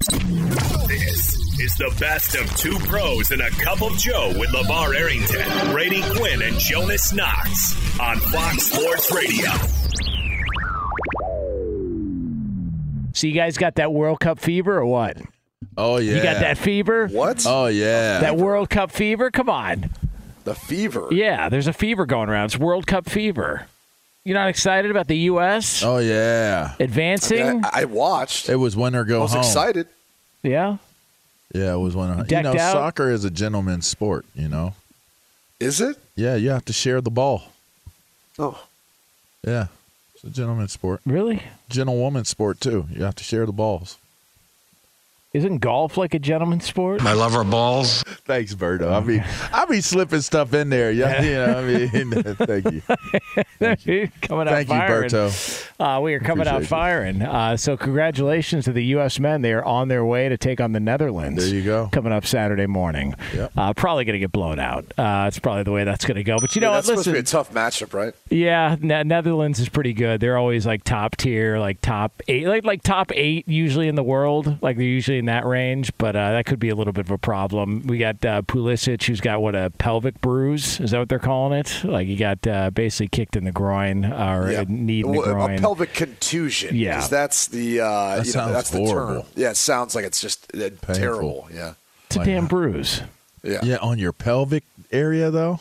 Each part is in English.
This is the best of two pros and a cup of Joe with LeVar Arrington, Brady Quinn, and Jonas Knox on Fox Sports Radio. So you guys got that World Cup fever or what? Oh yeah. You got that fever? What? Oh yeah. That World Cup fever? Come on. the fever. Yeah, there's a fever going around. It's World Cup fever. You're not excited about the U.S. oh yeah. advancing? I, I watched. It was winter go I was home. excited. yeah. Yeah, it was winter. You know, out? soccer is a gentleman's sport. You know. Is it? Yeah, you have to share the ball. Oh, Yeah, it's a gentleman's sport. Really? Gentlewoman's sport too. You have to share the balls. Isn't golf like a gentleman's sport? I love our balls. Thanks, Berto. I mean, I be slipping stuff in there. Yeah, you know. I mean, thank you. coming out Thank you. Berto. Uh, we are coming out Appreciate you. firing. Uh, so congratulations to the U.S. men. They are on their way to take on the Netherlands. There you go. Coming up Saturday morning. Yep. Uh, probably going to get blown out. Uh, it's probably the way that's going to go. But you know Yeah, what? that's supposed to be a tough matchup, right? yeah, Ne- Netherlands is pretty good. They're always like top tier, like top eight, like like top eight usually in the world. Like they're usually in that range. But uh, that could be a little bit of a problem. We got uh, Pulisic, who's got what a pelvic bruise. Is that what they're calling it? Like he got uh, basically kicked in the groin or Yeah. a knee in the Well, groin. A pelvic contusion. Yeah, that's the uh, That you know, sounds that's the horrible. term. Yeah, it sounds like it's just uh, terrible. Yeah. it's a Like damn that. bruise. Yeah. Yeah, on your pelvic area though.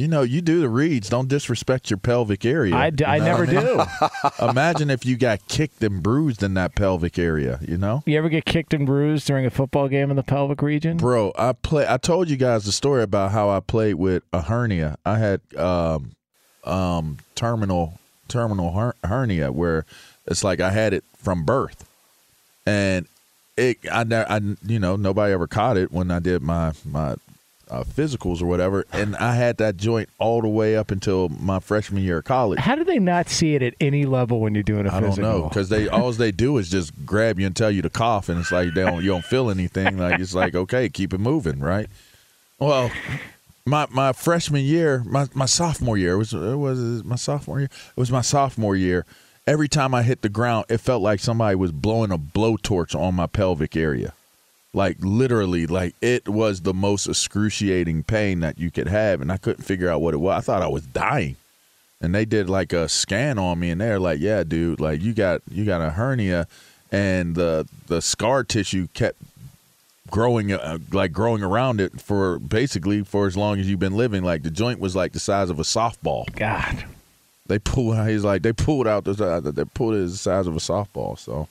You know, you do the reads. Don't disrespect your pelvic area. I, d- I You know never what I do. Imagine if you got kicked and bruised in that pelvic area. You know. You ever get kicked and bruised during a football game in the pelvic region? Bro, I play. I told you guys the story about how I played with a hernia. I had um, um, terminal terminal her- hernia where it's like I had it from birth, and it I, I you know nobody ever caught it when I did my my uh, physicals or whatever, and I had that joint all the way up until my freshman year of college. How do they not see it at any level when you're doing a I don't physical? know because they all they do is just grab you and tell you to cough, and it's like they don't you don't feel anything. Like it's like okay, keep it moving, right? Well, my my freshman year, my, my sophomore year it was it was my sophomore year. It was my sophomore year. Every time I hit the ground, it felt like somebody was blowing a blowtorch on my pelvic area. Like literally, like it was the most excruciating pain that you could have, and I couldn't figure out what it was. I thought I was dying and they did like a scan on me and they're like yeah dude like you got you got a hernia and the the scar tissue kept growing uh, like growing around it for basically for as long as you've been living like the joint was like the size of a softball God. they pulled he's like they pulled out the they pulled it the size of a softball so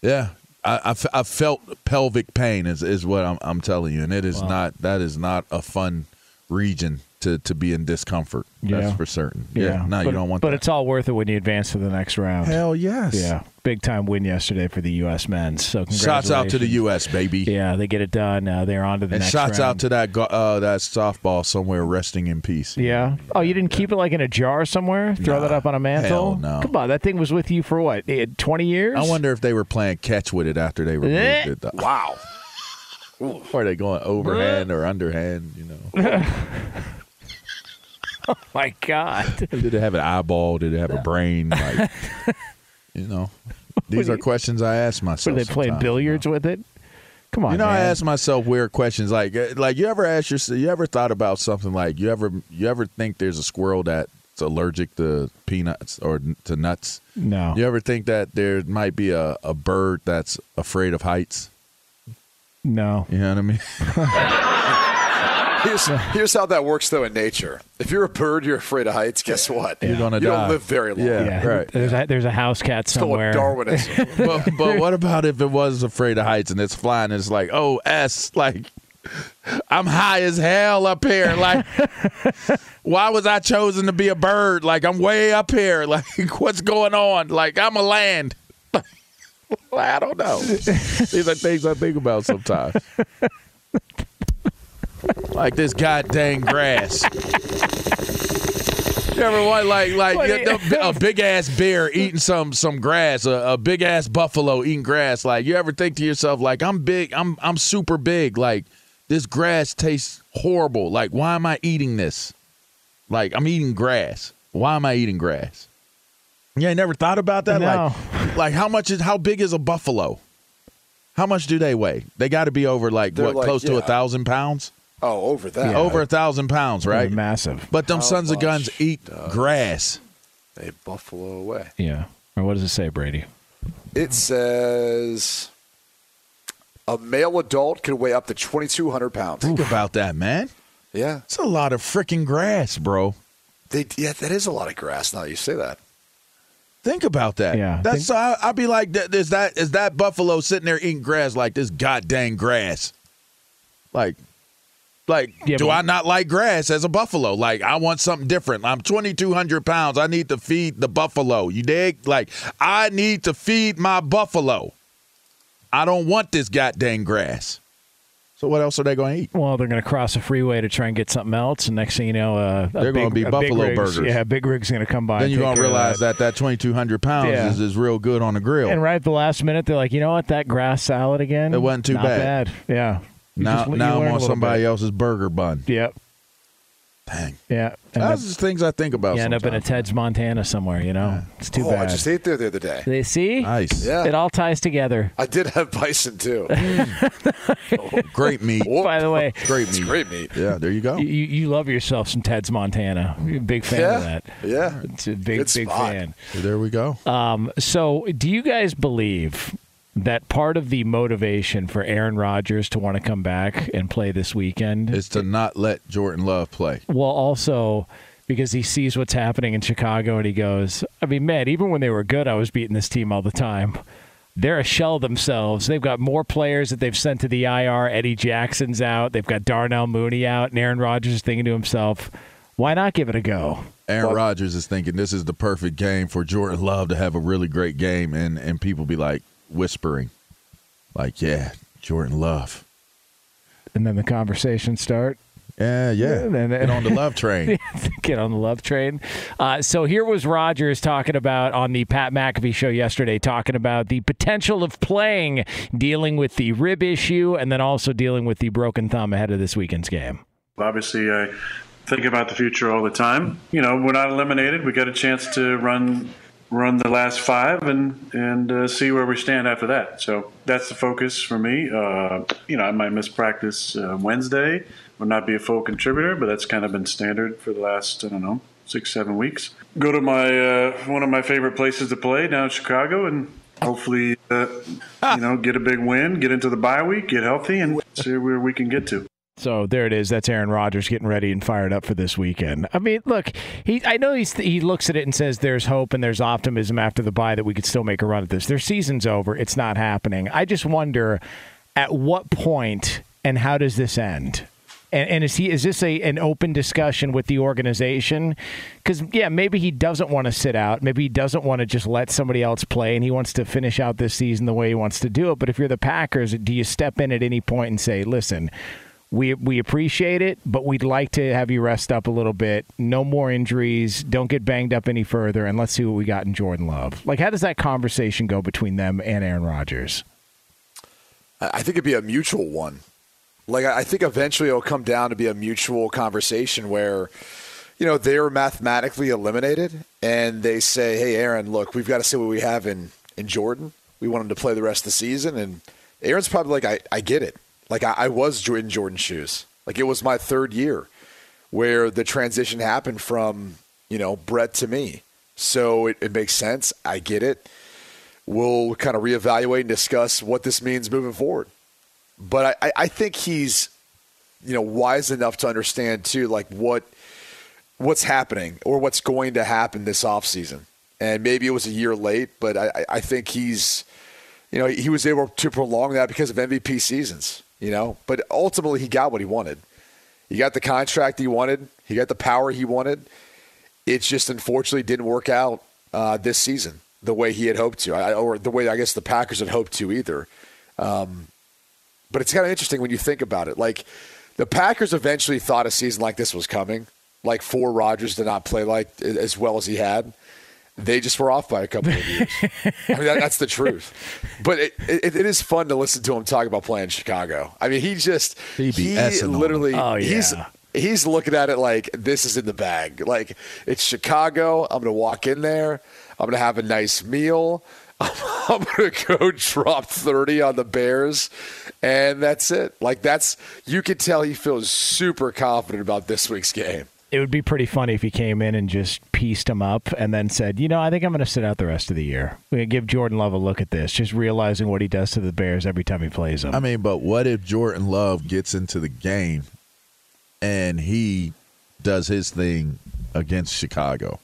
yeah I, I, I felt pelvic pain is, is what I'm, I'm telling you and it is not that is not a fun region to to be in discomfort. That's for certain. Yeah, no, but, you don't want But that. it's all worth it when you advance to the next round. Hell yes. Yeah, big time win yesterday for the U.S. men. So Shots out to the. U.S. baby. Yeah, they get it done. Uh, they're on to the And next shots round. out to that go- uh, that softball somewhere resting in peace. Yeah. Oh, you didn't keep it like in a jar somewhere? Throw that up on a mantle? hell no. Come on, that thing was with you for what? eh, Twenty years? I wonder if they were playing catch with it after they removed Eh. it. though. Wow. Are they going overhand or underhand? You know, oh My God. did it have an eyeball? Did it have a brain? Like, you know, these are questions I ask myself. Were they playing billiards with it? Come on, You know, I ask myself weird questions like, uh, like you ever ask yourself, you ever thought about something like, you ever, you ever think there's a squirrel that's allergic to peanuts or to nuts? no. You ever think that there might be a, a bird that's afraid of heights? No. You know what I mean? Here's, here's how that works, though, in nature. If you're a bird, you're afraid of heights. Guess what? You're gonna you die. don't live very long. Yeah. Yeah, right. There's a, there's a house cat It's called somewhere. Darwinism. but, but what about if it was afraid of heights and it's flying and it's like, oh, S, like, I'm high as hell up here. Like, why was I chosen to be a bird? Like, I'm way up here. Like, what's going on? Like, I'm a land. I don't know. These are things I think about sometimes. Like this goddamn grass. You ever want like like What yeah, do you- the- a big ass bear eating some some grass, a, a big ass buffalo eating grass? Like you ever think to yourself like I'm big, I'm I'm super big. Like this grass tastes horrible. Like why am I eating this? Like I'm eating grass. Why am I eating grass? You ain't never thought about that? No. Like like how much is how big is a buffalo? How much do they weigh? They got to be over like They're what like- close to a thousand pounds. Oh, over that. Over a thousand pounds, They're right? Massive. But them How sons of guns eat grass. A buffalo away. Yeah. Or what does it say, Brady? It says a male adult can weigh up to 2,200 pounds. Think about that, man. Yeah. It's a lot of freaking grass, bro. They, yeah, that is a lot of grass now you say that. Think about that. Yeah. That's I, I'd be like, is that is that buffalo sitting there eating grass like this goddamn grass? Like, like, Yeah, do I not like grass as a buffalo? Like, I want something different. I'm 2,200 pounds. I need to feed the buffalo. You dig? Like, I need to feed my buffalo. I don't want this goddamn grass. So what else are they going to eat? Well, they're going to cross a freeway to try and get something else, and next thing you know, uh, They're gonna be a Big buffalo Rig's- burgers. Yeah, Big Rig's going to come by. Then you're going to realize that that 2,200 pounds Yeah. is, is real good on the grill. And right at the last minute, they're like, you know what? That grass salad again. It wasn't too Not bad. Yeah. You now just- now I'm on somebody bit. else's burger bun. Yep. Dang. Yeah. And That's then just things I think about you end up in a. Ted's Montana somewhere. You know, it's too oh, bad. I just ate there the other day. they see. Nice. Yeah. It all ties together. I did have bison too. Great meat. By the way, Great It's meat. great meat. Yeah, there you go. you, you love yourself some Ted's Montana. You're a big fan Yeah. of that. Yeah. It's a big, Good big spot. fan. There we go. Um, so, do you guys believe that part of the motivation for Aaron Rodgers to want to come back and play this weekend Is to not let Jordan Love play. Well, also because he sees what's happening in Chicago and he goes, I mean, man, even when they were good, I was beating this team all the time. They're a shell themselves. They've got more players that they've sent to the IR. Eddie Jackson's out. They've got Darnell Mooney out. And Aaron Rodgers is thinking to himself, why not give it a go? Aaron Rodgers is thinking this is the perfect game for Jordan Love to have a really great game, and and people be like whispering, like, yeah, Jordan Love. And then the conversations start. Yeah, yeah. And then- Get on the love train. Get on the love train. Uh, so here was Rodgers talking about on the Pat McAfee show yesterday, talking about the potential of playing, dealing with the rib issue, and then also dealing with the broken thumb ahead of this weekend's game. Obviously, I think about the future all the time. You know, we're not eliminated. We got a chance to run run the last five and and uh, see where we stand after that. So that's the focus for me. Uh, you know, I might miss practice uh, Wednesday, will not be a full contributor, but that's kind of been standard for the last I don't know six seven weeks. Go to my uh, one of my favorite places to play down in Chicago and. Hopefully, uh, you know, get a big win, get into the bye week, get healthy, and see where we can get to. So there it is. That's Aaron Rodgers getting ready and fired up for this weekend. I mean, look, he I know he's he looks at it and says there's hope and there's optimism after the bye that we could still make a run at this. Their season's over. It's not happening. I just wonder at what point and how does this end? And, and is he is this a an open discussion with the organization? Because yeah, maybe he doesn't want to sit out. Maybe he doesn't want to just let somebody else play, and he wants to finish out this season the way he wants to do it. But if you're the Packers, do you step in at any point and say, "Listen"? We we appreciate it, but we'd like to have you rest up a little bit. No more injuries. Don't get banged up any further, and let's see what we got in Jordan Love. Like, how does that conversation go between them and Aaron Rodgers? I think it'd be a mutual one. Like, I think eventually it'll come down to be a mutual conversation where, you know, they're mathematically eliminated, and they say, "Hey, Aaron, look, we've got to see what we have in in Jordan. We want him to play the rest of the season." And Aaron's probably like, "I, I get it." Like I, I was in Jordan shoes. Like it was my third year where the transition happened from, you know, Brett to me. So it, it makes sense. I get it. We'll kind of reevaluate and discuss what this means moving forward. But I, I think he's, you know, wise enough to understand too, like what what's happening or what's going to happen this offseason. And maybe it was a year late, but I, I think he's, you know, he was able to prolong that because of MVP seasons you know. But ultimately, he got what he wanted. He got the contract he wanted. He got the power he wanted. It just unfortunately didn't work out uh, this season the way he had hoped to, I, or the way I guess the Packers had hoped to either. Um, but it's kind of interesting when you think about it. Like the Packers eventually thought a season like this was coming, like for Rodgers to not play like as well as he had they just were off by a couple of years. I mean, that, that's the truth. But it, it, it is fun to listen to him talk about playing Chicago. I mean, he just he literally oh, yeah. he's he's looking at it like this is in the bag. Like it's Chicago. I'm going to walk in there. I'm going to have a nice meal. I'm going to go drop 30 on the Bears, and that's it. Like that's you can tell he feels super confident about this week's game it would be pretty funny if he came in and just pieced him up and then said, you know, I think I'm going to sit out the rest of the year. We're going to give Jordan Love a look at this, just realizing what he does to the Bears every time he plays them. I mean, but what if Jordan Love gets into the game and he does his thing against Chicago?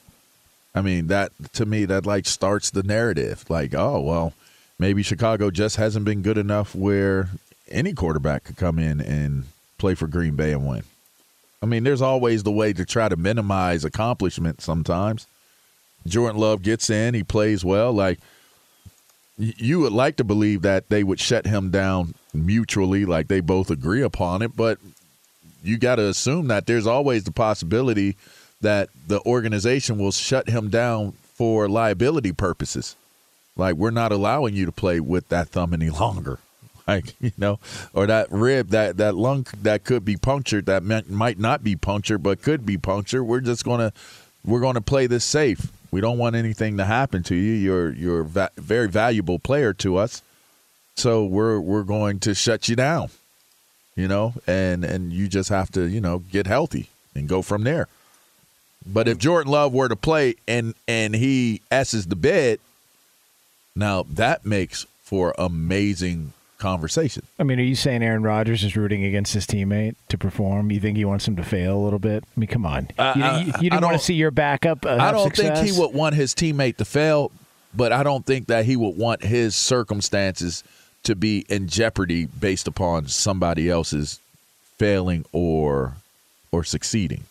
I mean, that to me, that like starts the narrative. Like, oh, well, maybe Chicago just hasn't been good enough where any quarterback could come in and play for Green Bay and win. I mean, there's always the way to try to minimize accomplishment sometimes. Jordan Love gets in, he plays well. Like, you would like to believe that they would shut him down mutually, like they both agree upon it, but you got to assume that there's always the possibility that the organization will shut him down for liability purposes. Like, we're not allowing you to play with that thumb any longer like you know, or that rib, that that lung that could be punctured, that might, not be punctured, but could be punctured. We're just gonna we're gonna play this safe. We don't want anything to happen to you. You're you're a va- very valuable player to us, so we're we're going to shut you down. You know, and and you just have to you know get healthy and go from there. But if Jordan Love were to play and and he s's the bed, now that makes for amazing conversation. I mean, are you saying Aaron Rodgers is rooting against his teammate to perform? You think he wants him to fail a little bit? I mean, come on. Uh, you, you, you didn't want to see your backup. Uh, I don't success? think he would want his teammate to fail, but I don't think that he would want his circumstances to be in jeopardy based upon somebody else's failing or or succeeding.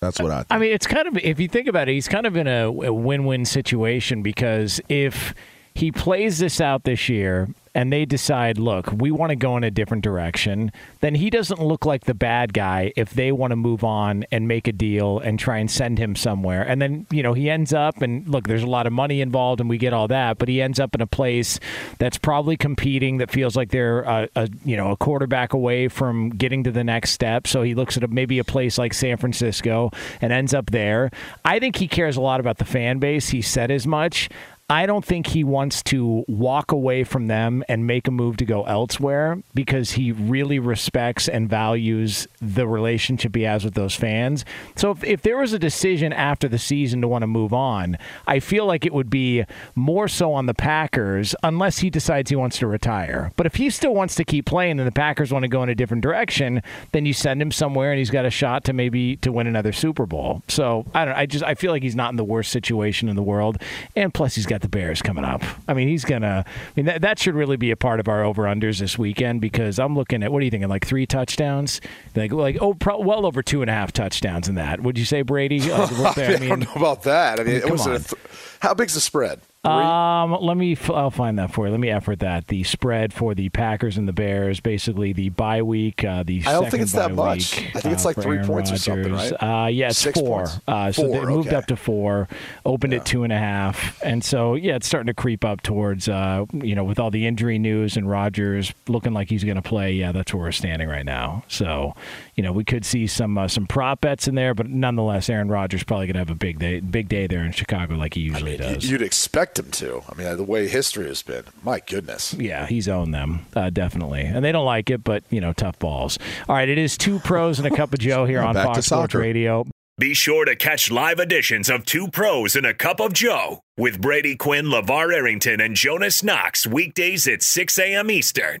That's what I think. I mean, it's kind of if you think about it, he's kind of in a, a win-win situation because if he plays this out this year and they decide, look, we want to go in a different direction, then he doesn't look like the bad guy if they want to move on and make a deal and try and send him somewhere. And then, you know, he ends up, and look, there's a lot of money involved and we get all that, but he ends up in a place that's probably competing that feels like they're, a, a you know, a quarterback away from getting to the next step. So he looks at a, maybe a place like San Francisco and ends up there. I think he cares a lot about the fan base. He said as much. I don't think he wants to walk away from them and make a move to go elsewhere because he really respects and values the relationship he has with those fans. So if, if there was a decision after the season to want to move on, I feel like it would be more so on the Packers unless he decides he wants to retire. But if he still wants to keep playing and the Packers want to go in a different direction, then you send him somewhere and he's got a shot to maybe to win another Super Bowl. So I don't I just I feel like he's not in the worst situation in the world. And plus he's got got the Bears coming up. I mean, he's gonna. I mean, that that should really be a part of our over unders this weekend because I'm looking at what are you thinking? Like three touchdowns, like like oh, pro, well over two and a half touchdowns in that. Would you say Brady? Like, I, don't know about that. I mean, it was a th- how big's the spread? Um, let me. I'll find that for you. Let me effort that. The spread for the Packers and the Bears, basically the bye week. Uh, the I don't think it's that bye much. week, I think it's uh, like three Aaron points or something, right? Uh, yeah, it's Six four. Uh, so they moved okay. up to four, opened at two and a half, and so yeah, it's starting to creep up towards. Uh, you know, with all the injury news and Rodgers looking like he's going to play. Yeah, that's where we're standing right now. So, you know, we could see some uh, some prop bets in there, but nonetheless, Aaron Rodgers probably going to have a big day, big day there in Chicago, like he usually does. You'd expect him to. I mean, the way history has been. My goodness. Yeah, he's owned them uh, definitely, and they don't like it, but you know, tough balls. All right, it is two pros and a cup of Joe here on Fox Sports. Radio. Be sure to catch live editions of Two Pros and a Cup of Joe with Brady Quinn, LeVar Arrington, and Jonas Knox weekdays at 6 a.m. Eastern,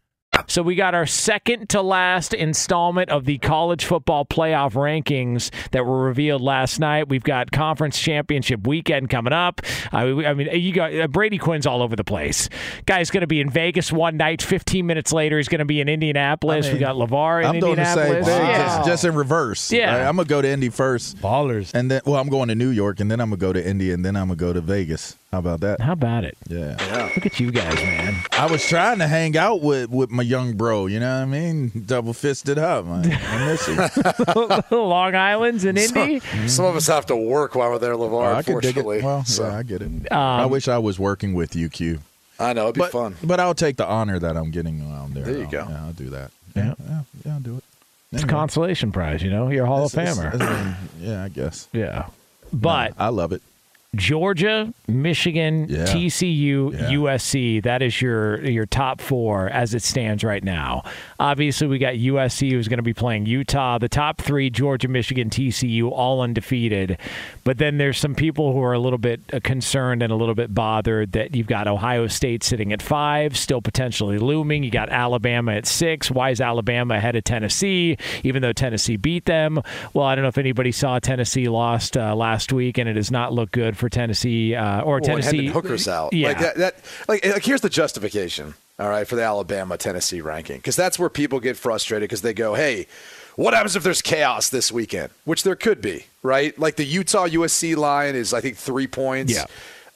So we got our second to last installment of the college football playoff rankings that were revealed last night. We've got conference championship weekend coming up. I mean, you got uh, Brady Quinn's all over the place. Guy's going to be in Vegas one night. Fifteen minutes later, he's going to be in Indianapolis. I mean, we got Levar in I'm doing the Indianapolis. same thing, Yeah. just, just in reverse. Yeah. Right? I'm gonna go to Indy first, Ballers. and then well, I'm going to New York, and then I'm gonna go to Indy, and then I'm gonna go to Vegas. How about that? How about it? Yeah. Look at you guys, man. I was trying to hang out with with my young bro. You know what I mean? Double fisted up. Man. I miss you. Long Island's in Indy. Mm-hmm. Some of us have to work while we're there, LeVar, Oh, I could dig it. unfortunately. Well, so, yeah, I get it. I um, wish I was working with you, Q. I know, it'd be But fun. but I'll take the honor that I'm getting around there. There you I'll- go. Yeah, I'll do that. Yeah. yeah, yeah I'll do it. It's a consolation prize, you know. You're a Hall of it's- Famer. it's- it's- yeah, I guess. yeah, but I love it. Georgia, Michigan, Yeah. TCU, Yeah. USC. That is your your top four as it stands right now. Obviously, we got USC who's going to be playing Utah. The top three: Georgia, Michigan, TCU, all undefeated. But then there's some people who are a little bit uh, concerned and a little bit bothered that you've got Ohio State sitting at five, still potentially looming. You got Alabama at six. Why is Alabama ahead of Tennessee, even though Tennessee beat them? Well, I don't know if anybody saw Tennessee lost uh, last week, and it does not look good for Tennessee uh, or Well, Tennessee. Hooker's out. Yeah. Like that, that like, like here's the justification, all right, for the Alabama Tennessee ranking. Because that's where people get frustrated because they go, hey, what happens if there's chaos this weekend? Which there could be, right? Like the Utah USC line is, I think, three points. Yeah.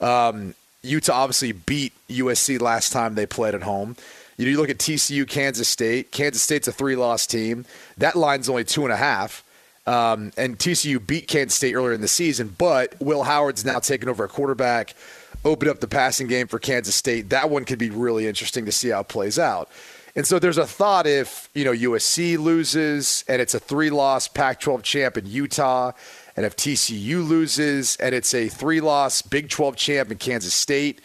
Um, Utah obviously beat USC last time they played at home. You, know, you look at TCU, Kansas State. Kansas State's a three-loss team. That line's only two and a half. Um, and TCU beat Kansas State earlier in the season, but Will Howard's now taken over a quarterback, opened up the passing game for Kansas State. That one could be really interesting to see how it plays out. And so there's a thought if you know USC loses and it's a three-loss Pac-12 champ in Utah, and if TCU loses and it's a three-loss Big 12 champ in Kansas State,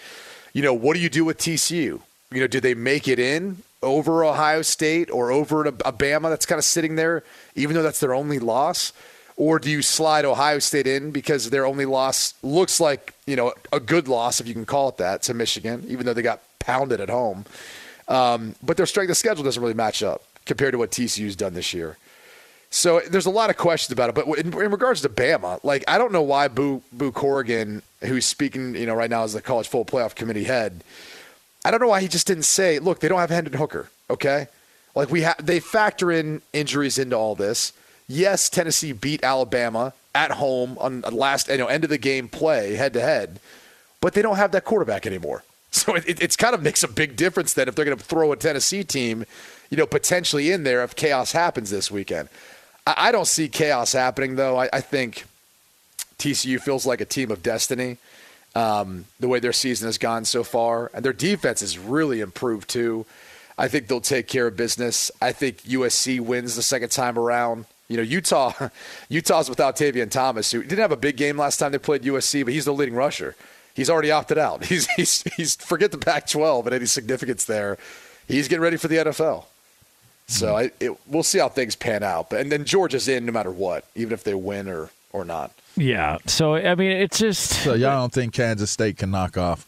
you know what do you do with TCU? You know, do they make it in over Ohio State or over Alabama that's kind of sitting there, even though that's their only loss? Or do you slide Ohio State in because their only loss looks like, you know, a good loss, if you can call it that, to Michigan, even though they got pounded at home. Um, but their strength of schedule doesn't really match up compared to what TCU's done this year. So there's a lot of questions about it. But in, in regards to Bama, like I don't know why Boo Boo Corrigan, who's speaking, you know, right now as the college football playoff committee head, I don't know why he just didn't say, look, they don't have Hendon Hooker, okay? Like we have, they factor in injuries into all this. Yes, Tennessee beat Alabama at home on last, you know, end of the game play head to head, but they don't have that quarterback anymore. So it, it, it's kind of makes a big difference then if they're going to throw a Tennessee team, you know, potentially in there if chaos happens this weekend. I, I don't see chaos happening though. I, I think TCU feels like a team of destiny um, the way their season has gone so far. And their defense has really improved too. I think they'll take care of business. I think USC wins the second time around. You know, Utah, Utah's without Tavion Thomas, who didn't have a big game last time they played USC, but he's the leading rusher. He's already opted out. He's he's he's forget the Pac-12 and any significance there. He's getting ready for the NFL. So I, it, we'll see how things pan out. But and then Georgia's in no matter what, even if they win or or not. Yeah. So I mean, it's just So y'all don't think Kansas State can knock off?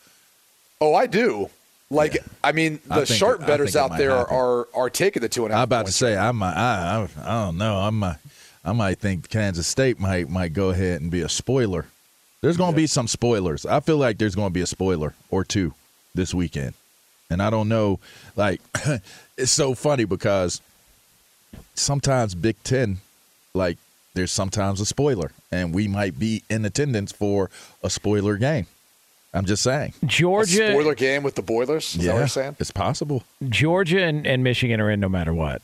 Oh, I do. Like, I mean, the think- sharp I betters out there are, happen. are are taking the two and a I'm half. about to say I might. I, I, I don't know. I might. I might think Kansas State might might go ahead and be a spoiler. There's going to be some spoilers. I feel like there's going to be a spoiler or two this weekend, And I don't know, like, it's so funny because sometimes Big Ten, like, there's sometimes a spoiler, and we might be in attendance for a spoiler game. I'm just saying. A Georgia, spoiler game with the Boilers. Is that what you're saying? it's possible. Georgia, and, and Michigan are in no matter what.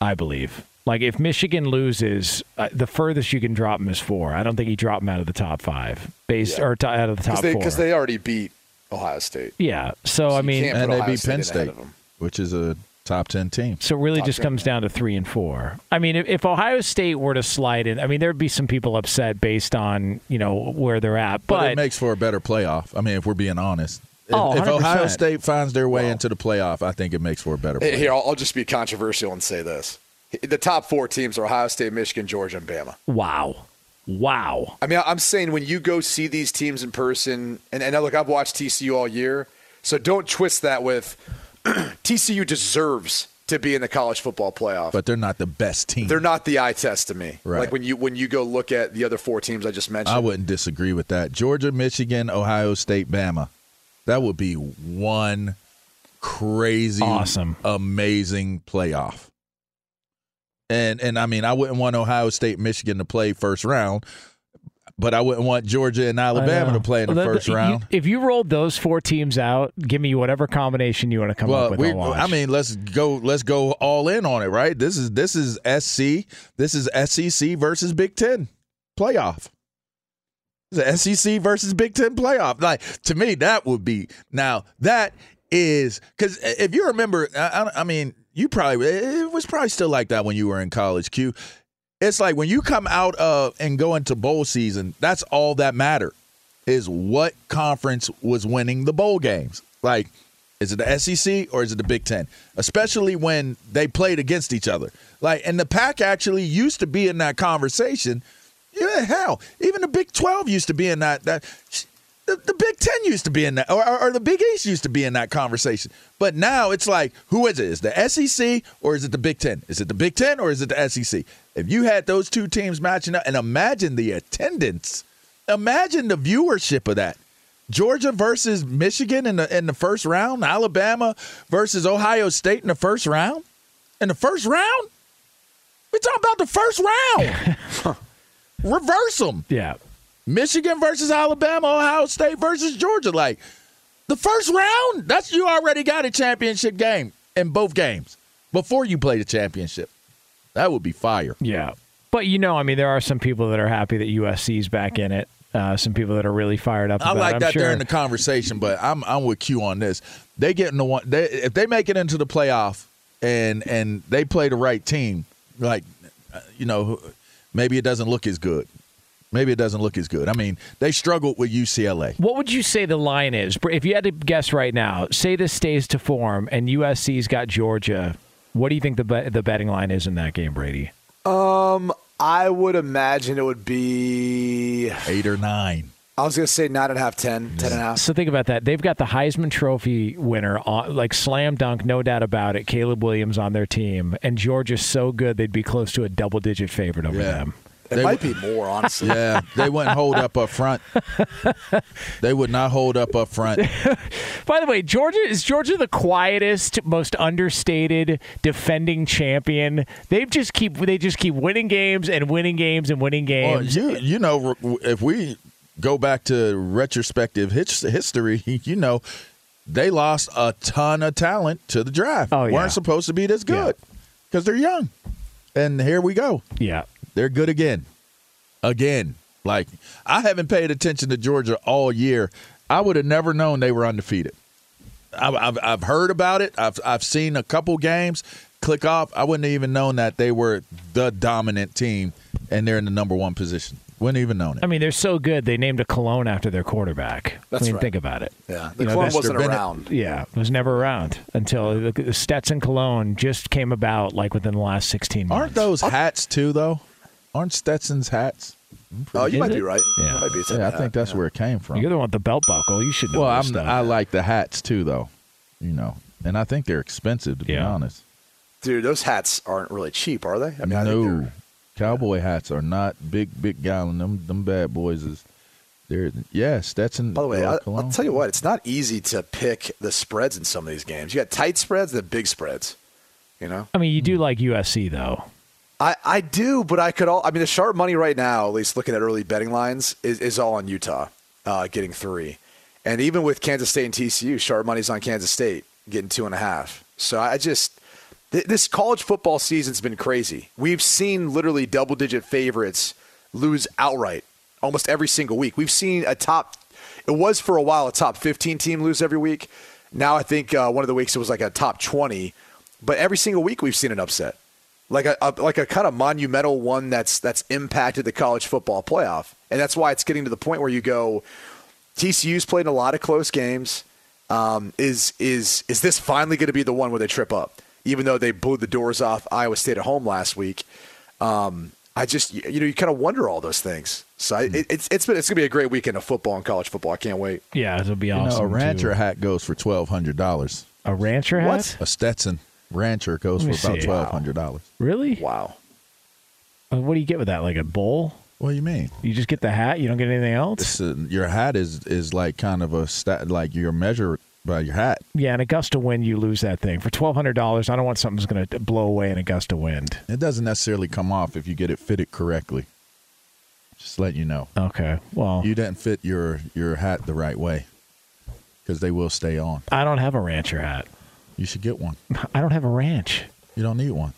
I believe. Like if Michigan loses, uh, the furthest you can drop them is four. I don't think you drop them out of the top five, based Yeah. or to, out of the top four. Because they, already beat Ohio State. yeah. So I mean, can't And put they beat State Penn State, which is a top 10 team. So it really Top just comes yeah. down to three and four. I mean, if, if Ohio State were to slide in, I mean, there'd be some people upset based on you know where they're at. But, But, it makes for a better playoff. I mean, if we're being honest. If, Oh, if Ohio State finds their way into the playoff, I think it makes for a better playoff. Here, I'll, I'll just be controversial and say this: the top four teams are Ohio State, Michigan, Georgia, and Bama. wow, wow, I mean, I'm saying when you go see these teams in person, and, and look, I've watched TCU all year, so don't twist that with TCU deserves to be in the college football playoff. But they're not the best team. they're not the eye test to me. Right. Like when you when you go look at the other four teams I just mentioned. I wouldn't disagree with that. Georgia, Michigan, Ohio State, Bama. That would be one crazy, Awesome. amazing playoff. And and I mean, I wouldn't want Ohio State, Michigan to play first round, but I wouldn't want Georgia and Alabama to play in the Well, first you- round. if you rolled those four teams out, give me whatever combination you want to come well, up with. we. I mean, let's go. Let's go all in on it, right? This is this is SC. This is SEC versus Big Ten playoff. The SEC versus Big Ten playoff. Like to me, that would be now. That is because if you remember, I, I- I mean, you probably it was probably still like that when you were in college. Q. It's like when you come out of and go into bowl season. That's all that matter is what conference was winning the bowl games. Like, is it the SEC or is it the Big Ten? Especially when they played against each other. Like, and the Pac actually used to be in that conversation. Yeah, hell, even the Big Twelve used to be in that. That the, the Big Ten used to be in that, or, or, the Big East used to be in that conversation. But now it's like, who is it? Is the SEC or is it the Big Ten? Is it the Big Ten or is it the SEC? If you had those two teams matching up, and imagine the attendance, imagine the viewership of that. Georgia versus Michigan in the in the first round, Alabama versus Ohio State in the first round. In the first round, we talking about the first round. Reverse them. yeah. Michigan versus Alabama, Ohio State versus Georgia. Like the first round, that's you already got a championship game in both games before you play the championship. That would be fire. Yeah. But you know, I mean, there are some people that are happy that USC's back in it. Uh, some people that are really fired up. I it. like I'm that sure. during the conversation, but I'm I'm with Q on this. They get in the one they, if they make it into the playoff and and they play the right team, like uh, you know, maybe it doesn't look as good. Maybe it doesn't look as good. I mean, they struggled with UCLA. What would you say the line is? If you had to guess right now, say this stays to form and USC's got Georgia, what do you think the bet the betting line is in that game, Brady? Um, I would imagine it would be. Eight or nine. I was going to say nine and a half, ten, ten and a half. So think about that. They've got the Heisman Trophy winner, on, like slam dunk, no doubt about it. Caleb Williams on their team, and Georgia's so good they'd be close to a double digit favorite over Yeah. them. It They might would- be more, honestly. Yeah, they wouldn't hold up up front. They would not hold up up front. By the way, Georgia is Georgia the quietest, most understated defending champion. They just keep they just keep winning games and winning games and winning Well, games. you you know if we go back to retrospective history, you know they lost a ton of talent to the draft. Oh, yeah. weren't supposed to be this good because they're young, and here we go. yeah. They're good again, again. Like I haven't paid attention to Georgia all year. I would have never known they were undefeated. I've, I've, I've heard about it. I've I've seen a couple games click off. I wouldn't have even known that they were the dominant team and they're in the number one position. Wouldn't even known it. I mean, they're so good. They named a cologne after their quarterback. That's I mean, right. think about it. Yeah, the You know, wasn't Bennett- around. Yeah, it was never around until the Stetson cologne just came about like within the last 16 months. Aren't those hats too though? Aren't Stetson's hats? Mm, oh, you might it? be right. Yeah. Might be Yeah, I think that's where it came from. You're the one with the belt buckle. You should know Well, I'm stuff. I like the hats too though. You know, and I think they're expensive to be honest. Dude, those hats aren't really cheap, are they? I mean, I think no, they're- cowboy hats are not big, big gallon. Them, them bad boys is There, yeah, Stetson. By the way, I, Cologne. I'll tell you what, it's not easy to pick the spreads in some of these games. You got tight spreads the big spreads. You know, I mean, you do like USC though. I, I do, but I could all. I mean, the sharp money right now, at least looking at early betting lines, is, is all on Utah uh, getting three, and even with Kansas State and TCU, sharp money's on Kansas State getting two and a half. So I just th- this college football season's been crazy. We've seen literally double digit favorites lose outright almost every single week. We've seen a top. It was for a while a top 15 team lose every week. Now I think uh, one of the weeks it was like a top 20, but every single week we've seen an upset like a, a, like a kind of monumental one that's that's impacted the college football playoff, and that's why it's getting to the point where you go. TCU's played a lot of close games. Um, is is is this finally going to be the one where they trip up? Even though they blew the doors off Iowa State at home last week, um, I just you know you kind of wonder all those things. So I, it, it's it's been it's going to be a great weekend of football and college football. I can't wait. Yeah, it'll be You know, awesome. a rancher too. hat goes for twelve hundred dollars. A rancher hat? What? A Stetson rancher goes for about twelve hundred dollars. Really? Wow. Uh, What do you get with that? Like a bowl? What do you mean? You just get the hat. You don't get anything else. It's a, your hat is is like kind of a stat, like your measure by your hat. Yeah, an Augusta wind, you lose that thing for twelve hundred dollars. I don't want something that's going to blow away an Augusta wind. It doesn't necessarily come off if you get it fitted correctly. Just let you know. Okay. Well, You didn't fit your your hat the right way because they will stay on. I don't have a rancher hat. You should get one. I don't have a ranch. You don't need one.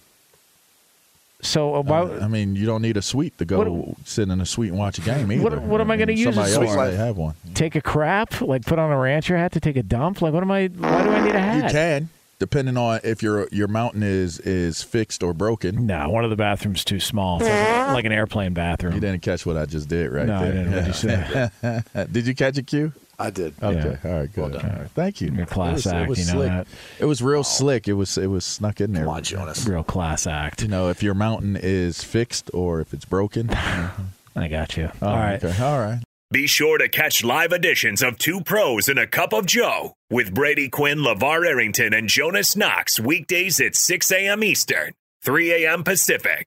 So uh, why? I mean, you don't need a suite to go What- sit in a suite and watch a game either. What- what am I gonna use Somebody it else for? may have one. take a crap? Like put on a rancher hat to take a dump? Like what am I? Why do I need a hat? You can, depending on if your your mountain is is fixed or broken. No, one of the bathrooms too small. It's like, like an airplane bathroom. You didn't catch what I just did, right no, I there. didn't. What'd you say? did you catch a cue? I did. Okay, all right, good. done. All right. Thank you. You're class it was, act, It was you know slick. that. It was real slick. It was it was snuck in there. Come on, Jonas. Real class act. You know, if your mountain is fixed or if it's broken. I got you. Oh, All right. okay. All right. Be sure to catch live editions of Two Pros and a Cup of Joe with Brady Quinn, LeVar Arrington, and Jonas Knox weekdays at 6 a.m. Eastern, 3 a.m. Pacific.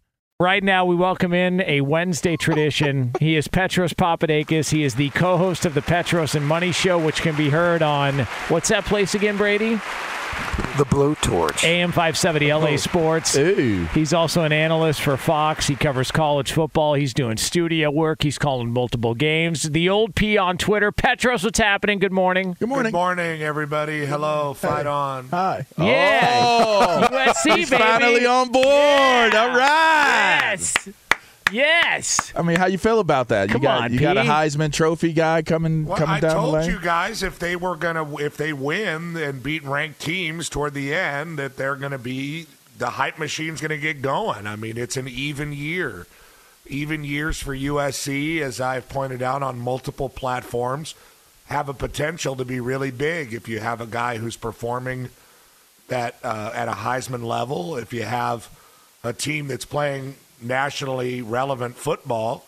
Right now, we welcome in a Wednesday tradition. he is Petros Papadakis. He is the co-host of the Petros and Money Show, which can be heard on what's that place again, Brady? The Blue Torch. AM 570 LA Sports. Ooh. He's also an analyst for Fox. He covers college football. He's doing studio work. He's calling multiple games. The old P on Twitter. Petros, what's happening? Good morning. Good morning. Good morning, everybody. Hello, fight on. Hi. Yeah. Oh, USC, he's baby. finally on board. All right. Yes. Yes. I mean, how you feel about that? Come you got on, you got a P. Heisman Trophy guy coming Well, coming I down told the lane. you guys if they were gonna if they win and beat ranked teams toward the end that they're gonna be the hype machine's gonna get going. I mean, it's an even year, even years for USC, as I've pointed out on multiple platforms, have a potential to be really big if you have a guy who's performing that uh, at a Heisman level. If you have a team that's playing nationally relevant football,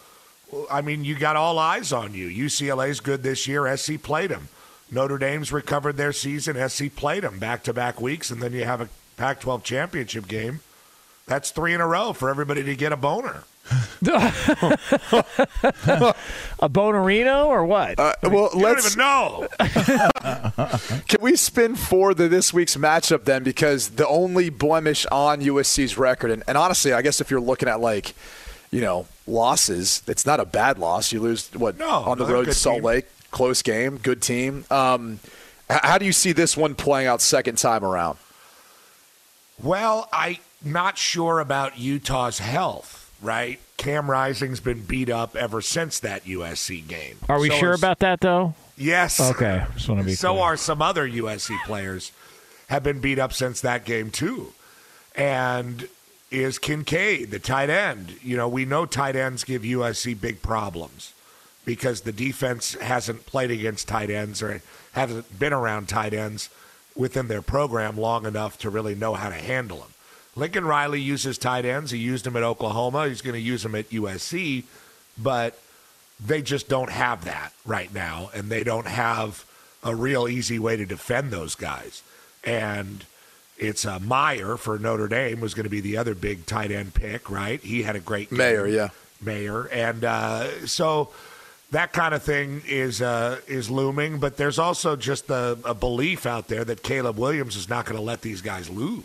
I mean, you got all eyes on you. UCLA's good this year. SC played them. Notre Dame's recovered their season. SC played them back to back weeks, and then you have a Pac 12 championship game. That's three in a row for everybody to get a boner. A Bonarino or what? Uh, well, You let's don't even know. Can we spin for the this week's matchup then? Because the only blemish on USC's record, and, and honestly, I guess if you're looking at like, you know, losses, it's not a bad loss. You lose what No, on the no, they're a road, good Salt team. Lake, close game, good team. Um, h- how do you see this one playing out second time around? Well, I'm not sure about Utah's health, right? Cam Rising's been beat up ever since that USC game. Are we So sure is- about that, though? Yes. Okay. Just want to be so clear. are some other USC players have been beat up since that game too. And is Kincaid, the tight end. You know, we know tight ends give USC big problems because the defense hasn't played against tight ends or hasn't been around tight ends within their program long enough to really know how to handle them. Lincoln Riley uses tight ends. He used them at Oklahoma. He's going to use them at USC, but they just don't have that right now, and they don't have a real easy way to defend those guys. And It's uh, Mayer for Notre Dame was going to be the other big tight end pick, right? He had a great game. Mayer, yeah. Mayer, and uh, so that kind of thing is uh, is looming. But there's also just a, a belief out there that Caleb Williams is not going to let these guys lose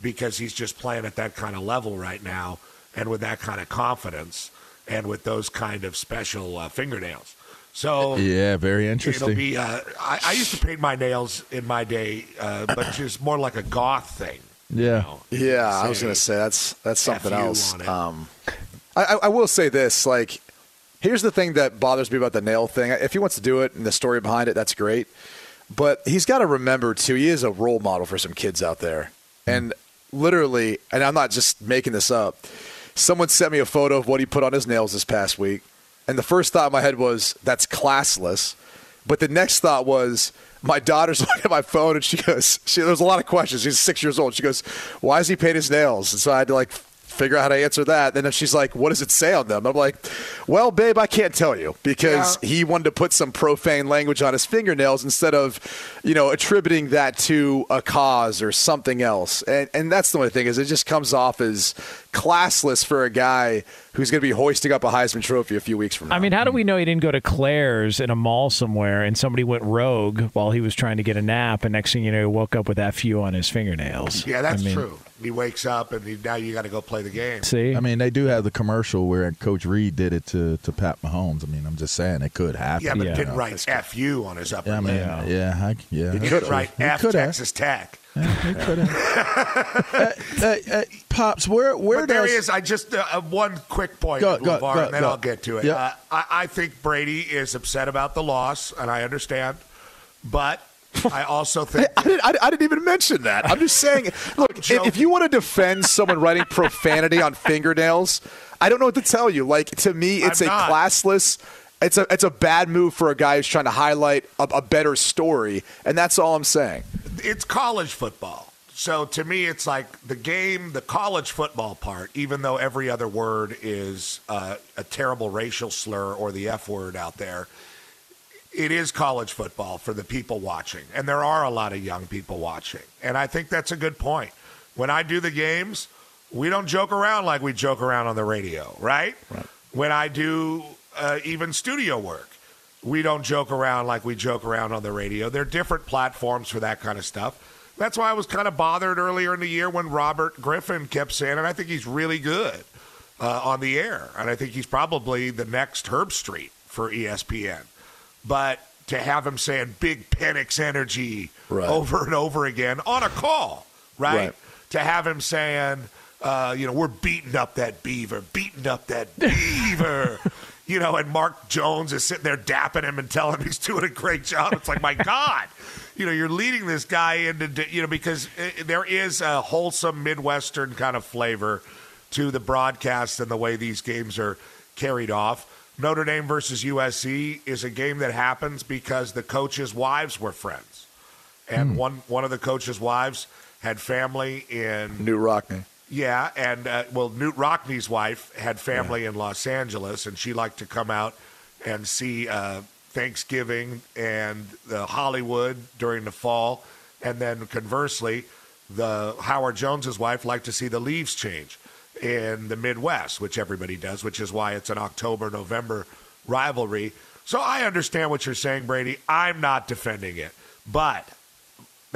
because he's just playing at that kind of level right now, and with that kind of confidence, and with those kind of special uh, fingernails. So Yeah, very interesting. It'll be. Uh, I, I used to paint my nails in my day, uh, but just more like a goth thing. yeah. Yeah, I was going to say that's that's something F else. Um, I, I- I will say this: like, here's the thing that bothers me about the nail thing. If he wants to do it and the story behind it, that's great. But he's got to remember too. He is a role model for some kids out there, and literally, and I'm not just making this up. Someone sent me a photo of what he put on his nails this past week, and the first thought in my head was, "That's classless." But the next thought was, my daughter's looking at my phone and she goes, she, there was a lot of questions. She's six years old. She goes, why does he paint his nails? And so I had to like figure out how to answer that. And then she's like, what does it say on them? I'm like, well, babe, I can't tell you because he wanted to put some profane language on his fingernails instead of, you know, attributing that to a cause or something else. And, and that's the only thing is it just comes off as classless for a guy who's going to be hoisting up a Heisman Trophy a few weeks from now. I mean, how do we know he didn't go to Claire's in a mall somewhere and somebody went rogue while he was trying to get a nap, and next thing you know, he woke up with that few on his fingernails? Yeah, that's I mean, true. He wakes up and he, now you got to go play the game. See, I mean, they do have the commercial where Coach Reed did it to, to Pat Mahomes. I mean, I'm just saying it could happen. Yeah, but you didn't write "fu" on his upper Yeah, I mean, lip. yeah, I, yeah. He that's didn't write He "F could have. Texas Tech." He could have. hey, hey, hey, Pops, where where but there does is. I just uh, uh, one quick point, Go- go- LeVar, go- and then. I'll get to it. Yep. Uh, I, I think Brady is upset about the loss, and I understand. But I also think I didn't, I, I didn't even mention that. I'm just saying, look, if, if you want to defend someone writing profanity on fingernails, I don't know what to tell you. Like to me, it's I'm a not. classless. It's a it's a bad move for a guy who's trying to highlight a, a better story, and that's all I'm saying. It's college football. So to me, it's like the game, the college football part, even though every other word is uh, a terrible racial slur or the F word out there, it is college football for the people watching. And there are a lot of young people watching. And I think that's a good point. When I do the games, we don't joke around like we joke around on the radio, right? When I do uh, even studio work, we don't joke around like we joke around on the radio. There are different platforms for that kind of stuff. That's why I was kind of bothered earlier in the year when Robert Griffin kept saying, and I think he's really good uh, on the air, and I think he's probably the next Herbstreit for ESPN. But to have him saying big Penix energy Right. over and over again on a call, right? Right. To have him saying, uh, you know, we're beating up that beaver, beating up that beaver. You know, and Mark Jones is sitting there dapping him and telling him he's doing a great job. It's like, my God, you know, you're leading this guy into, you know, because uh, there is a wholesome Midwestern kind of flavor to the broadcast and the way these games are carried off. Notre Dame versus USC is a game that happens because the coaches' wives were friends. And one, one of the coaches' wives had family in Knute Rockne. Yeah, and uh, well, Knute Rockne's wife had family in Los Angeles, and she liked to come out and see uh, Thanksgiving and the Hollywood during the fall, and then conversely, the Howard Jones's wife liked to see the leaves change in the Midwest, which everybody does, which is why it's an October November rivalry. So I understand what you're saying, Brady. I'm not defending it, but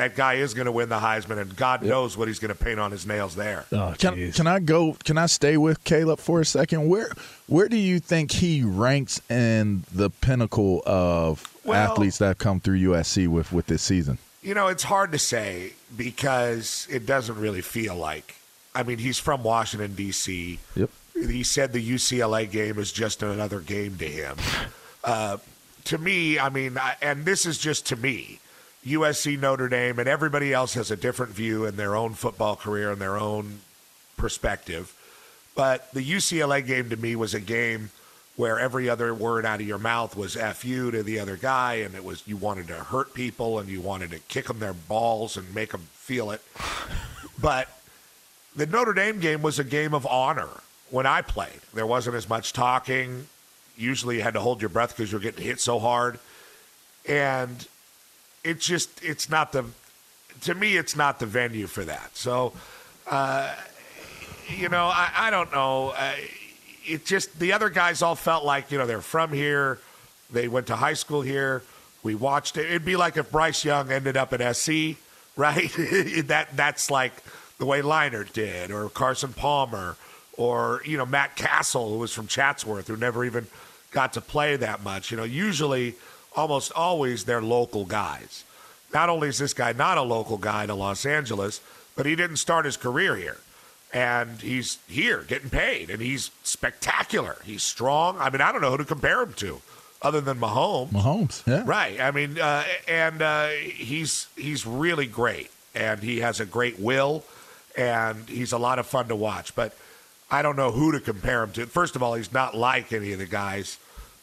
that guy is going to win the Heisman, and God knows what he's going to paint on his nails there. Oh, Can, can I go? Can I stay with Caleb for a second? Where where do you think he ranks in the pinnacle of Well- athletes that have come through USC with with this season? You know, it's hard to say because it doesn't really feel like. I mean, he's from Washington, D.C. Yep. He said the UCLA game is just another game to him. Uh, to me, I mean, I, and this is just to me, USC, Notre Dame, and everybody else has a different view in their own football career and their own perspective. But the UCLA game to me was a game where every other word out of your mouth was "f you" to the other guy, and it was you wanted to hurt people and you wanted to kick them their balls and make them feel it. But the Notre Dame game was a game of honor when I played. There wasn't as much talking. Usually, you had to hold your breath because you're getting hit so hard, and it's just it's not the to me, it's not the venue for that. So, uh, you know, I, I don't know. It just the other guys all felt like you know they're from here, they went to high school here. We watched it. It'd be like if Bryce Young ended up at SC, right? that that's like the way Leinart did, or Carson Palmer, or you know Matt Cassel, who was from Chatsworth, who never even got to play that much. You know, usually, almost always, they're local guys. Not only is this guy not a local guy to Los Angeles, but he didn't start his career here. And he's here getting paid, and he's spectacular. He's strong. I mean, I don't know who to compare him to other than Mahomes. Mahomes, yeah. Right. I mean, uh, and uh, he's he's really great, and he has a great will, and he's a lot of fun to watch. But I don't know who to compare him to. First of all, he's not like any of the guys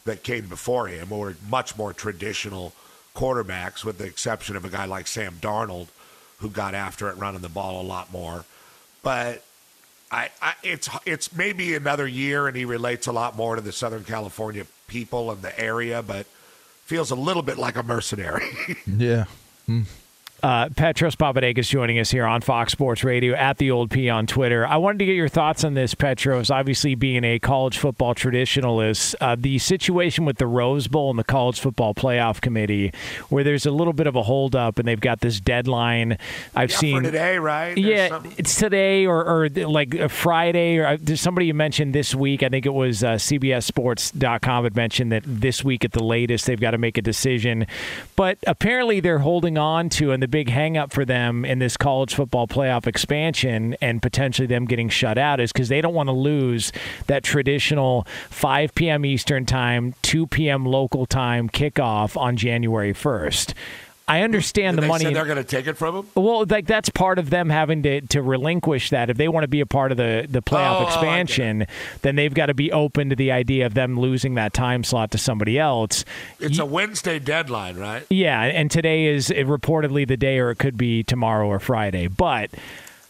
that came before him, were much more traditional quarterbacks, with the exception of a guy like Sam Darnold, who got after it running the ball a lot more. But I, I, it's it's maybe another year, and he relates a lot more to the Southern California people and the area, but feels a little bit like a mercenary. Yeah. Hmm. Uh, Petros Papadakis joining us here on Fox Sports Radio at the Old P on Twitter. I wanted to get your thoughts on this, Petros. Obviously, being a college football traditionalist, uh, the situation with the Rose Bowl and the College Football Playoff Committee, where there's a little bit of a holdup, and they've got this deadline. I've Yeah, seen for today, right? There's Yeah, something- it's today or, or like a Friday. Or uh, there's somebody you mentioned this week. I think it was uh, CBSSports.com had mentioned that this week at the latest they've got to make a decision. But apparently they're holding on to, and the big hangup for them in this college football playoff expansion and potentially them getting shut out is because they don't want to lose that traditional 5 p.m. Eastern time, 2 p.m. local time kickoff on January 1st. I understand the money. they're going to take it from them. Well, like that's part of them having to, to relinquish that. If they want to be a part of the, the playoff Oh, oh, expansion, then they've got to be open to the idea of them losing that time slot to somebody else. It's a Wednesday deadline, right? Yeah, and today is reportedly the day, or it could be tomorrow or Friday. But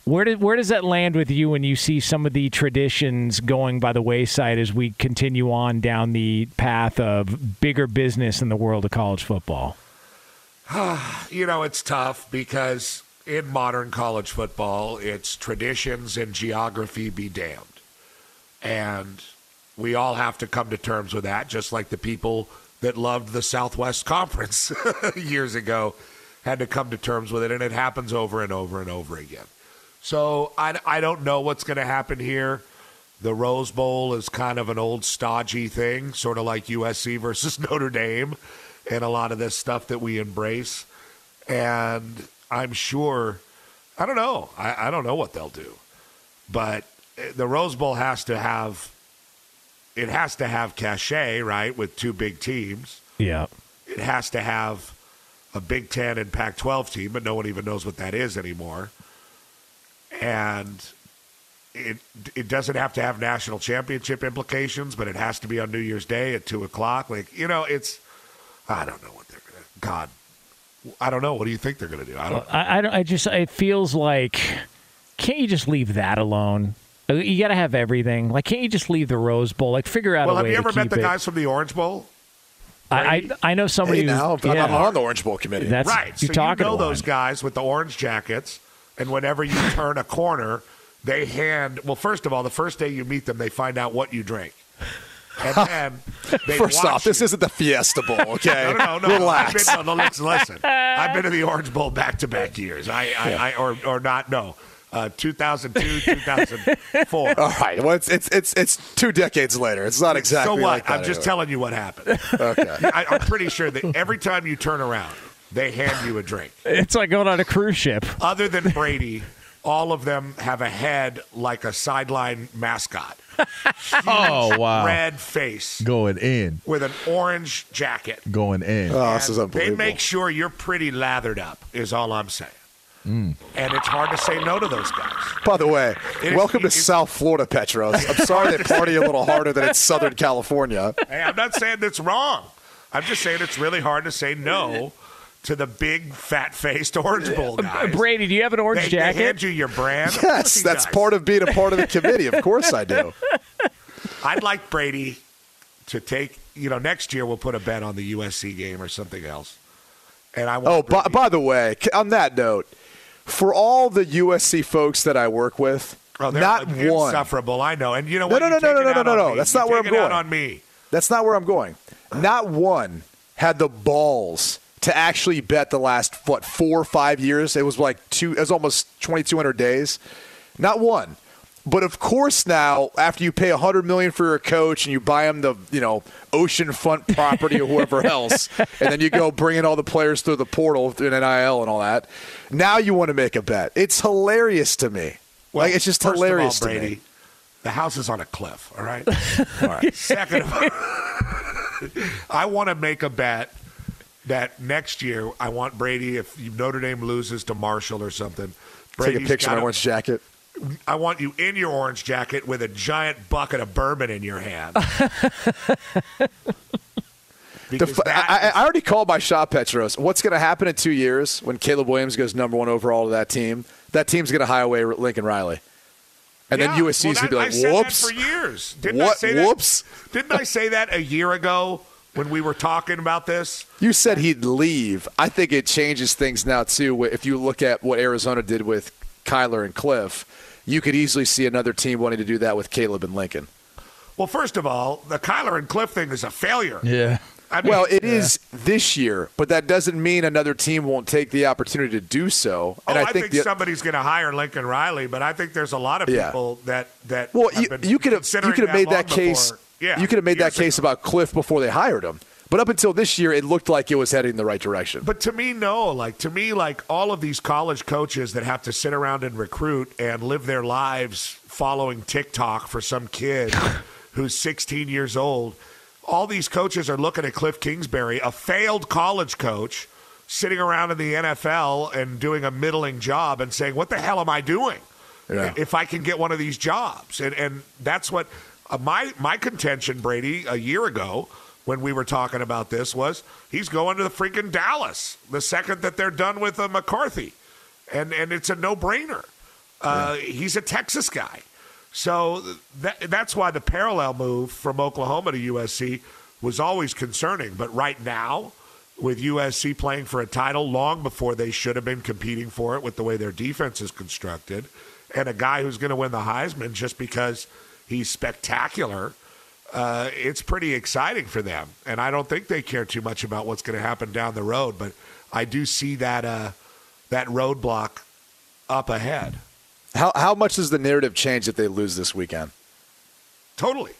where did where does that land with you when you see some of the traditions going by the wayside as we continue on down the path of bigger business in the world of college football? you know, it's tough because in modern college football, it's traditions and geography be damned. And we all have to come to terms with that, just like the people that loved the Southwest Conference years ago had to come to terms with it. And it happens over and over and over again. So I, I don't know what's going to happen here. The Rose Bowl is kind of an old stodgy thing, sort of like USC versus Notre Dame and a lot of this stuff that we embrace. And I'm sure, I don't know. I, I don't know what they'll do. But the Rose Bowl has to have, it has to have cachet, right, with two big teams. Yeah. It has to have a Big Ten and Pac 12 team, but no one even knows what that is anymore. And it it doesn't have to have national championship implications, but it has to be on New Year's Day at two o'clock. Like you know, it's I don't know what they're gonna. God, I don't know. What do you think they're gonna do? I don't. I, I, don't- I just it feels like can't you just leave that alone? Uh, You got to have everything. Like, can't you just leave the Rose Bowl? Like, figure out well, a have way you to ever met the it. guys from the Orange Bowl? I, I I know somebody. Hey, now I'm, yeah. I'm on the Orange Bowl committee. That's right. you so talking you know to those one. guys with the orange jackets, and whenever you turn a corner, they hand. Well, first of all, the first day you meet them, they find out what you drink, and then they First watch off, this isn't the Fiesta Bowl, okay? No, no, no. Relax. I've been, no, no, listen, listen. I've been to the Orange Bowl back to back years. I, I, I or or not. No, uh, 2002, 2004. All right. Well, it's, it's it's it's two decades later. It's not exactly. So what? like that I'm just anyway. telling you what happened. Okay. I, I'm pretty sure that every time you turn around, they hand you a drink. It's like going on a cruise ship. Other than Brady, all of them have a head like a sideline mascot. Oh wow. Red face Going in. with an orange jacket. Going in. Oh, this is unbelievable. They make sure you're pretty lathered up, is all I'm saying. Mm. And it's hard to say no to those guys. By the way, It is- welcome to it's- South Florida, Petros. I'm sorry they party a little harder than it's Southern California. Hey, I'm not saying that's wrong. I'm just saying it's really hard to say no to the big fat faced Orange Bowl Uh, guys. Brady, do you have an orange they, they hand jacket? you your brand. Yes, that's does. part of being a part of the committee. Of course I do. I'd like Brady to take. You know, next year we'll put a bet on the USC game or something else. And I want Oh, by, Brady- by the way, on that note, For all the USC folks that I work with, Oh, they're not one. insufferable. I know. And you know No, what? no, You no, no, no, no, no, no. That's You not where I'm going. on me. That's not where I'm going. Not one had the balls to actually bet the last what four or five years. It was like two. It was almost 2,200 days. Not one. But of course, now after you pay 100 million for your coach and you buy him the you know oceanfront property or whoever else, and then you go bring in all the players through the portal through an NIL and all that. Now you want to make a bet. It's hilarious to me. like it's just First of all, hilarious to Brady, me. The house is on a cliff. All right. all right. Second of all, I want to make a bet that next year I want Brady if Notre Dame loses to Marshall or something. Take a picture of my orange jacket. I want you in your orange jacket with a giant bucket of bourbon in your hand. The Because f- I, I already called my shot, Petros. What's going to happen in two years when Caleb Williams goes number one overall to that team? That team's going to hire away Lincoln Riley, and Yeah, then USC's well, going to be that- I like, said "Whoops!" That for years. Didn't I say that? Whoops. Didn't I say that a year ago when we were talking about this? You said he'd leave. I think it changes things now too. If you look at what Arizona did with Kyler and Cliff, you could easily see another team wanting to do that with Caleb and Lincoln. Well, first of all, the Kyler and Cliff thing is a failure. Yeah. I mean, well, it is this year, but that doesn't mean another team won't take the opportunity to do so. Oh, And I, I, think, the, somebody's going to hire Lincoln Riley, but I think there's a lot of Yeah. people that that. Well, have you, been you could have considering you could have made long that case. before. Yeah, you could have made that case ago. about Cliff before they hired him. But up until this year, it looked like it was heading in the right direction. But to me, no. Like to me, like all of these college coaches that have to sit around and recruit and live their lives following TikTok for some kid who's 16 years old. All these coaches are looking at Cliff Kingsbury, a failed college coach, sitting around in the NFL and doing a middling job and saying, "What the hell am I doing?" Yeah. if I can get one of these jobs. And and that's what uh, my my contention, Brady, a year ago when we were talking about this was he's going to the freaking Dallas the second that they're done with uh, McCarthy, and and it's a no brainer. Uh, He's a Texas guy, so that, that's why the parallel move from Oklahoma to USC was always concerning. But right now. With USC playing for a title long before they should have been competing for it with the way their defense is constructed, and a guy who's going to win the Heisman just because he's spectacular, uh, it's pretty exciting for them. And I don't think they care too much about what's going to happen down the road, but I do see that uh, that roadblock up ahead. How how much does the narrative change if they lose this weekend? Totally.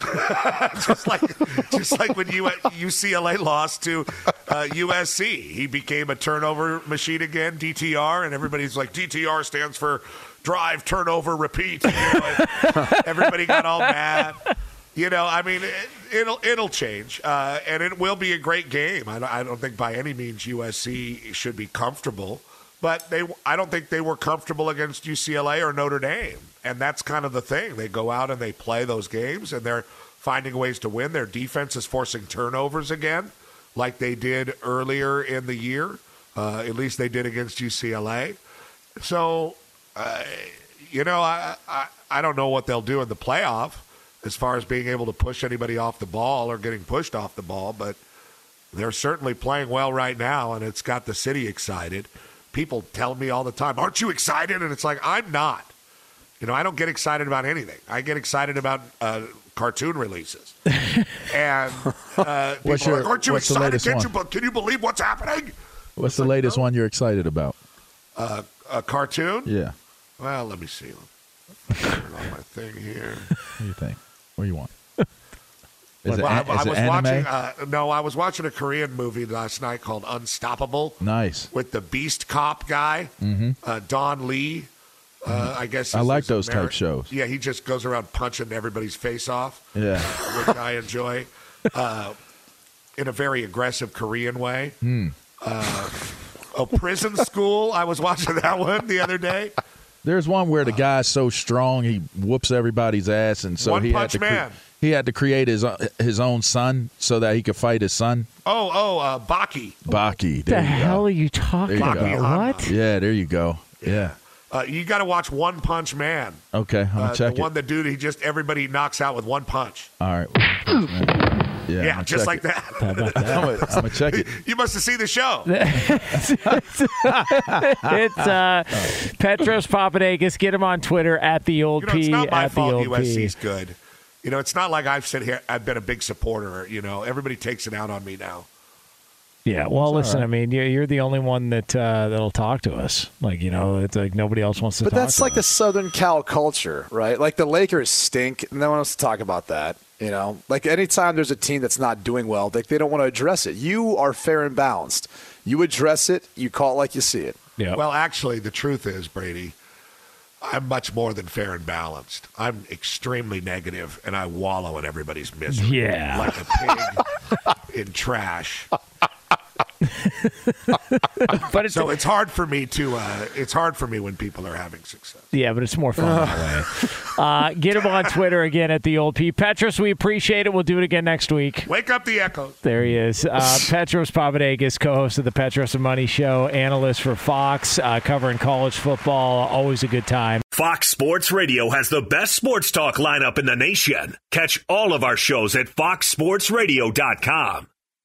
just like just like when UCLA lost to uh, USC, he became a turnover machine again, DTR, and everybody's like DTR stands for drive, turnover, repeat. You know, everybody got all mad. You know, I mean, it, it'll it'll change, uh, and it will be a great game. I don't, I don't think by any means USC should be comfortable, but they I don't think they were comfortable against UCLA or Notre Dame, and that's kind of the thing. They go out and they play those games, and they're finding ways to win. Their defense is forcing turnovers again, like they did earlier in the year. Uh, at least they did against UCLA. So, uh, you know, I, I I don't know what they'll do in the playoff as far as being able to push anybody off the ball or getting pushed off the ball, but they're certainly playing well right now, and it's got the city excited. People tell me all the time, "Aren't you excited?" And it's like I'm not. You know, I don't get excited about anything. I get excited about uh, cartoon releases. and uh, people What's are like, aren't you excited? Can't you, can you believe what's happening?" What's the latest one you're excited about? Uh, a cartoon? Yeah. Well, let me see. Turn on my thing here. What do you think? What do you want? Is Well, it, I, I was anime? watching. Uh, no, I was watching a Korean movie last night called Unstoppable nice. with the Beast Cop guy, Mm-hmm. uh, Don Lee. Uh, I guess I like this those type shows. Yeah, he just goes around punching everybody's face off, Yeah. which I enjoy, uh, in a very aggressive Korean way. Hmm. Uh, oh, Prison School. I was watching that one the other day. There's one where the guy's so strong he whoops everybody's ass, and so One he had Punch to cre- he had to create his his own son so that he could fight his son, Oh, oh, uh, Baki. Baki. the hell go. are you talking you about? go. What? Yeah, there you go. Yeah. Uh, you got to watch One Punch Man. Okay, I'm gonna Uh, check the it. one that dude he just everybody knocks out with one punch. All right. Yeah, Yeah, just like it. that. I'm gonna, I'm gonna check it. You must have seen the show. it's uh, Petros Papadakis. Get him on Twitter at the old You know, P. it's not my at the fault old USC's P. good. You know, it's not like I've sit here. I've been a big supporter. You know, everybody takes it out on me now. Yeah, well, listen. right. I mean, you're, you're the only one that uh, that'll talk to us. Like, you know, it's like nobody else wants to. Talk. But talk that's to like us. the Southern Cal culture, right? Like the Lakers stink. No one wants to talk about that. You know, like anytime there's a team that's not doing well, they, they don't want to address it. You are fair and balanced. You address it. You call it like you see it. Yeah. Well, actually, the truth is, Brady, I'm much more than fair and balanced. I'm extremely negative, and I wallow in everybody's misery. Yeah. Like a pig in trash. but it's, so it's hard for me to. Uh, it's hard for me when people are having success. Yeah, but it's more fun that way. Uh, get him on Twitter again at the old P. Petros, we appreciate it. We'll do it again next week. Wake up the echoes. There he is. Uh, Petros Papadakis, co-host of the Petros and Money Show, analyst for Fox, uh, covering college football. Always a good time. Fox Sports Radio has the best sports talk lineup in the nation. Catch all of our shows at foxsportsradio.com.